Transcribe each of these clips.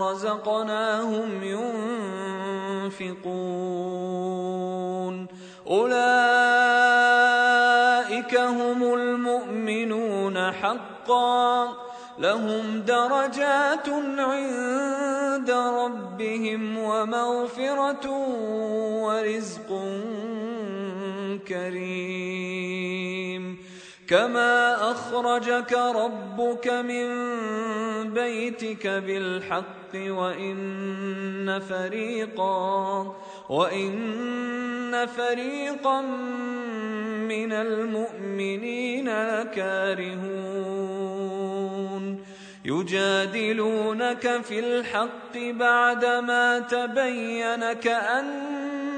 رزقناهم ينفقون أولئك هم المؤمنون حقا لهم درجات عند ربهم ومغفرة ورزق كريم كما أخرجك ربك من بيتك بالحق وإن فريقا وإن فريقا من المؤمنين لكارهون يجادلونك في الحق بعدما تبين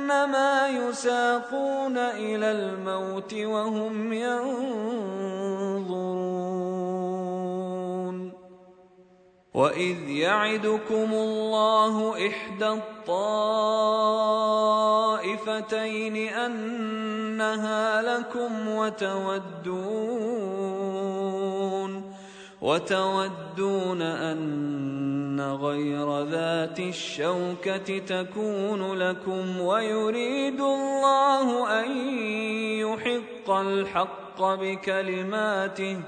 كأنما يساقون إلى الموت وهم ينظرون. وإذ يعدكم الله إحدى الطائفتين أنها لكم وتودون وتودون أن غير ذات الشوكة تكون لكم ويريد الله أن يحق الحق بكلماته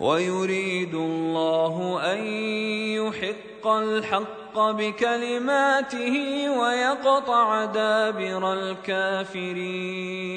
ويريد الله أن يحق الحق بكلماته ويقطع دابر الكافرين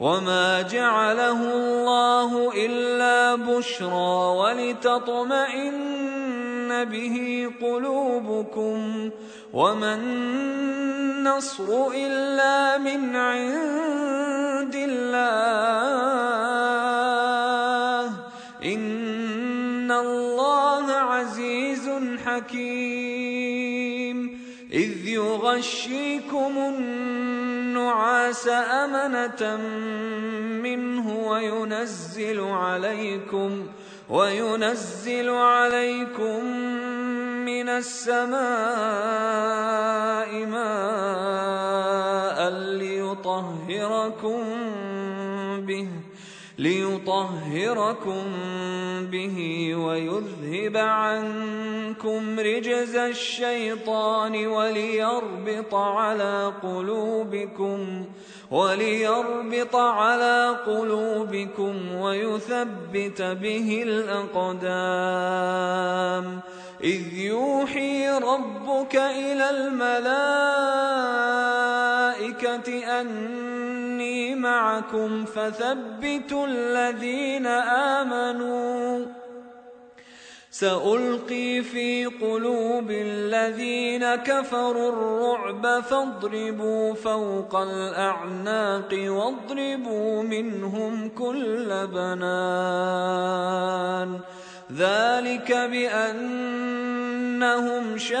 وما جعله الله إلا بشرى ولتطمئن به قلوبكم وما النصر إلا من عند الله إن الله عزيز حكيم إذ يغشيكم النعاس أمنة منه وينزل عليكم وينزل عليكم من السماء ماء ليطهركم به ليطهركم به ويذهب عنكم رجز الشيطان وليربط على قلوبكم وليربط على قلوبكم ويثبت به الأقدام. إذ يوحي ربك إلى الملائكة معكم فثبتوا الذين آمنوا. سألقي في قلوب الذين كفروا الرعب فاضربوا فوق الأعناق واضربوا منهم كل بنان. ذلك بأنهم شاقوا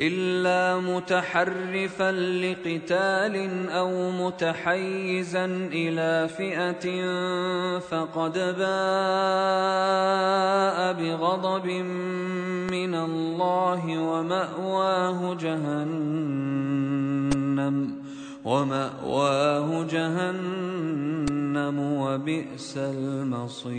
إلا متحرفا لقتال أو متحيزا إلى فئة فقد باء بغضب من الله ومأواه جهنم ومأواه جهنم وبئس المصير.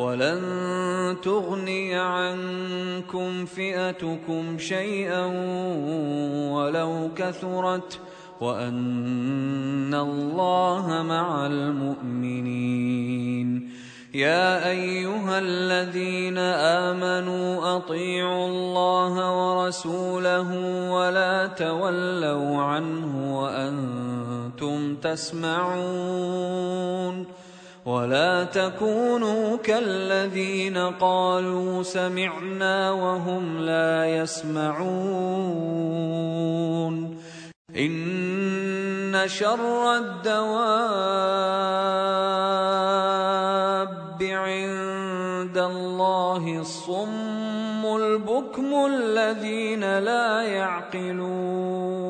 ولن تغني عنكم فئتكم شيئا ولو كثرت وأن الله مع المؤمنين. يا أيها الذين آمنوا أطيعوا الله ورسوله ولا تولوا عنه وأنتم تسمعون. ولا تكونوا كالذين قالوا سمعنا وهم لا يسمعون. إن شر الدواب عند الله الصم البكم الذين لا يعقلون.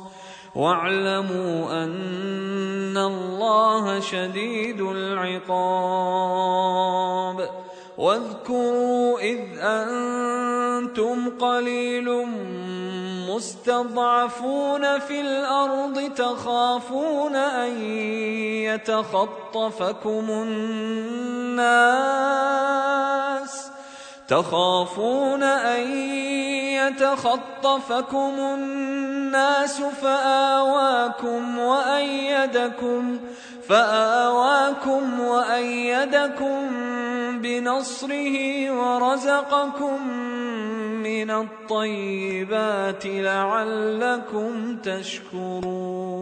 واعلموا أن الله شديد العقاب. واذكروا إذ أنتم قليل مستضعفون في الأرض تخافون أن يتخطفكم الناس. تخافون أن يتخطفكم الناس فآواكم وأيدكم فآواكم وأيدكم بنصره ورزقكم من الطيبات لعلكم تشكرون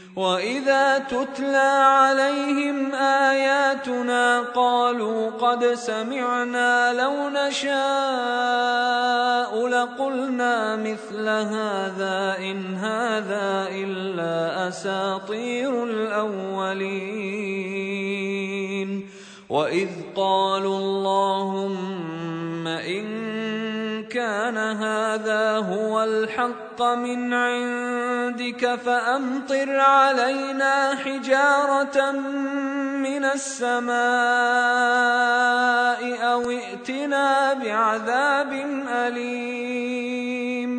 واذا تتلى عليهم اياتنا قالوا قد سمعنا لو نشاء لقلنا مثل هذا ان هذا الا اساطير الاولين واذ قالوا اللهم ان كان هذا هو الحق من عندك فأمطر علينا حجارة من السماء أو ائتنا بعذاب أليم.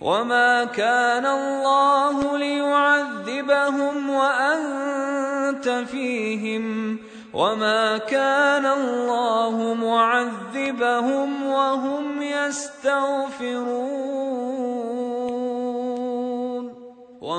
وما كان الله ليعذبهم وأنت فيهم. وما كان الله معذبهم وهم يستغفرون.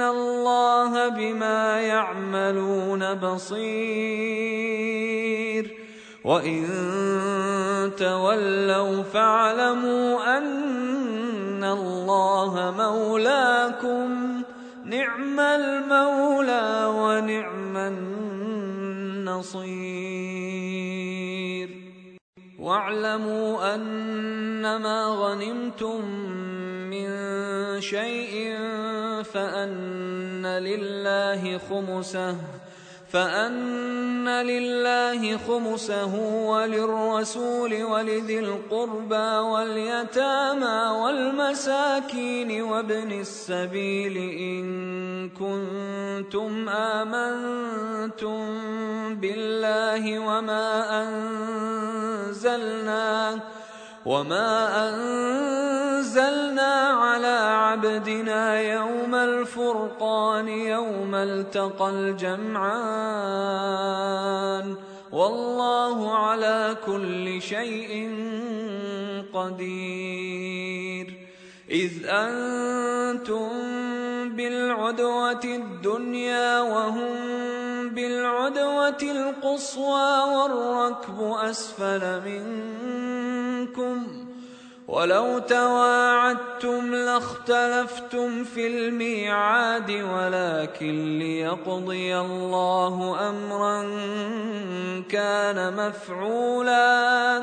فان الله بما يعملون بصير وان تولوا فاعلموا ان الله مولاكم نعم المولى ونعم النصير واعلموا انما غنمتم من شيء فأن لله خمسه فأن لله خمسه وللرسول ولذي القربى واليتامى والمساكين وابن السبيل إن كنتم آمنتم بالله وما أنزلنا وما أنزلنا على عبدنا يوم الفرقان يوم التقى الجمعان والله على كل شيء قدير إذ أنتم بالعدوة الدنيا وهم بالعدوة القصوى والركب أسفل منكم ولو تواعدتم لاختلفتم في الميعاد ولكن ليقضي الله أمرا كان مفعولا.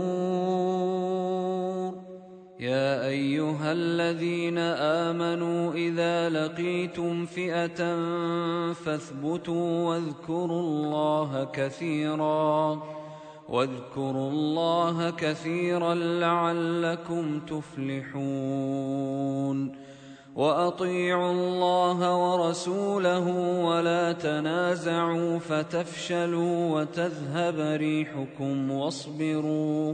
ايها الذين آمنوا إذا لقيتم فئة فاثبتوا واذكروا الله كثيرا واذكروا الله كثيرا لعلكم تفلحون وأطيعوا الله ورسوله ولا تنازعوا فتفشلوا وتذهب ريحكم واصبروا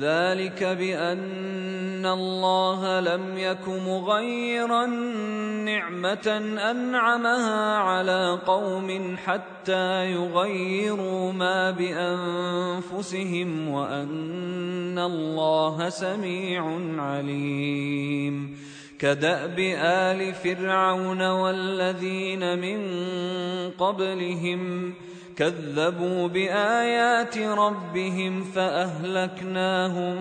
ذلك بأن الله لم يك مغيرا نعمة أنعمها على قوم حتى يغيروا ما بأنفسهم وأن الله سميع عليم. كدأب آل فرعون والذين من قبلهم كذبوا بآيات ربهم فأهلكناهم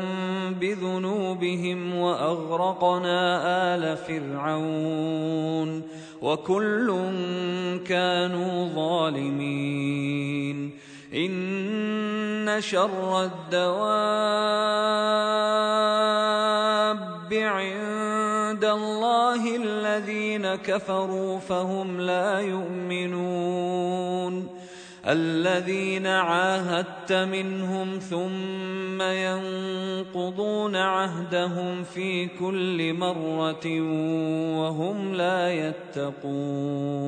بذنوبهم وأغرقنا آل فرعون وكل كانوا ظالمين. إن شر الدواب عند الله الذين كفروا فهم لا يؤمنون. الذين عاهدت منهم ثم ينقضون عهدهم في كل مرة وهم لا يتقون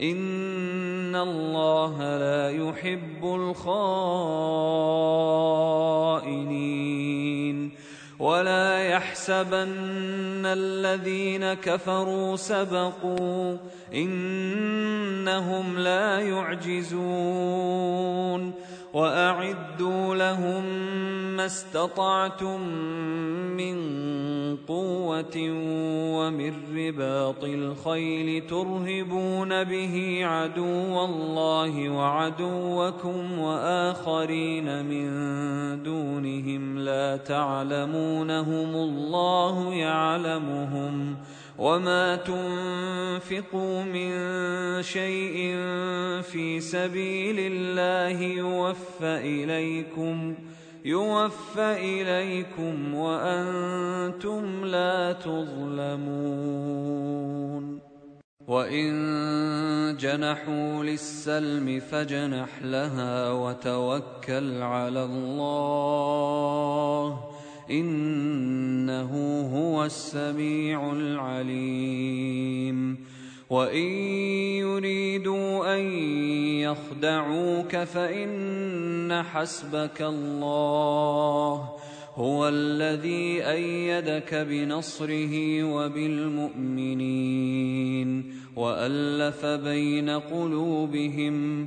ان الله لا يحب الخائنين ولا يحسبن الذين كفروا سبقوا انهم لا يعجزون وأعدوا لهم ما استطعتم من قوة ومن رباط الخيل ترهبون به عدو الله وعدوكم وآخرين من دونهم لا تعلمونهم الله يعلمهم وما تنفقوا من شيء في سبيل الله يوفى إليكم يوفى إليكم وأنتم لا تظلمون. وإن جنحوا للسلم فجنح لها وتوكل على الله إنه هو السميع العليم. وإن يريدوا أن يخدعوك فإن حسبك الله هو الذي أيدك بنصره وبالمؤمنين وألف بين قلوبهم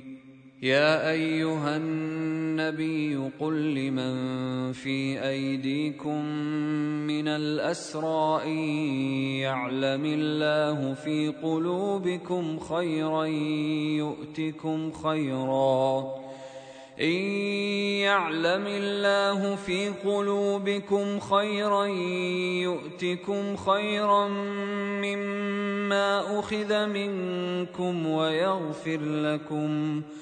يا أيها النبي قل لمن في أيديكم من الأسرى إن يعلم الله في قلوبكم خيرا يؤتكم خيرا. إن يعلم الله في قلوبكم خيرا يؤتكم خيرا مما أخذ منكم ويغفر لكم ۖ.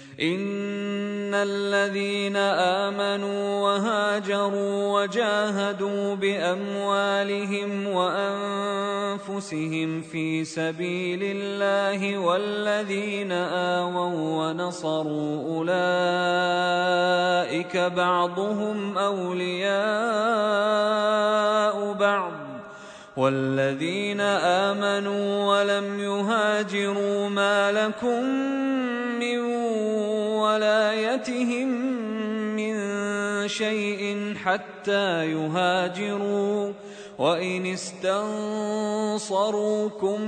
ان الذين امنوا وهاجروا وجاهدوا باموالهم وانفسهم في سبيل الله والذين اووا ونصروا اولئك بعضهم اولياء بعض والذين امنوا ولم يهاجروا ما لكم ولايتهم من شيء حتى يهاجروا. وإن استنصروكم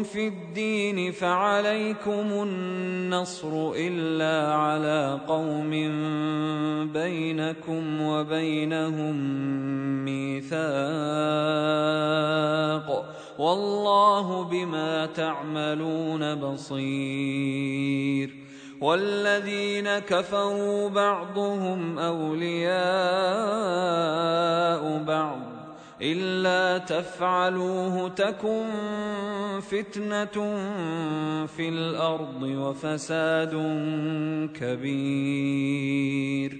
في الدين فعليكم النصر إلا على قوم بينكم وبينهم ميثاق. والله بما تعملون بصير. والذين كفروا بعضهم أولياء بعض إلا تفعلوه تكن فتنة في الأرض وفساد كبير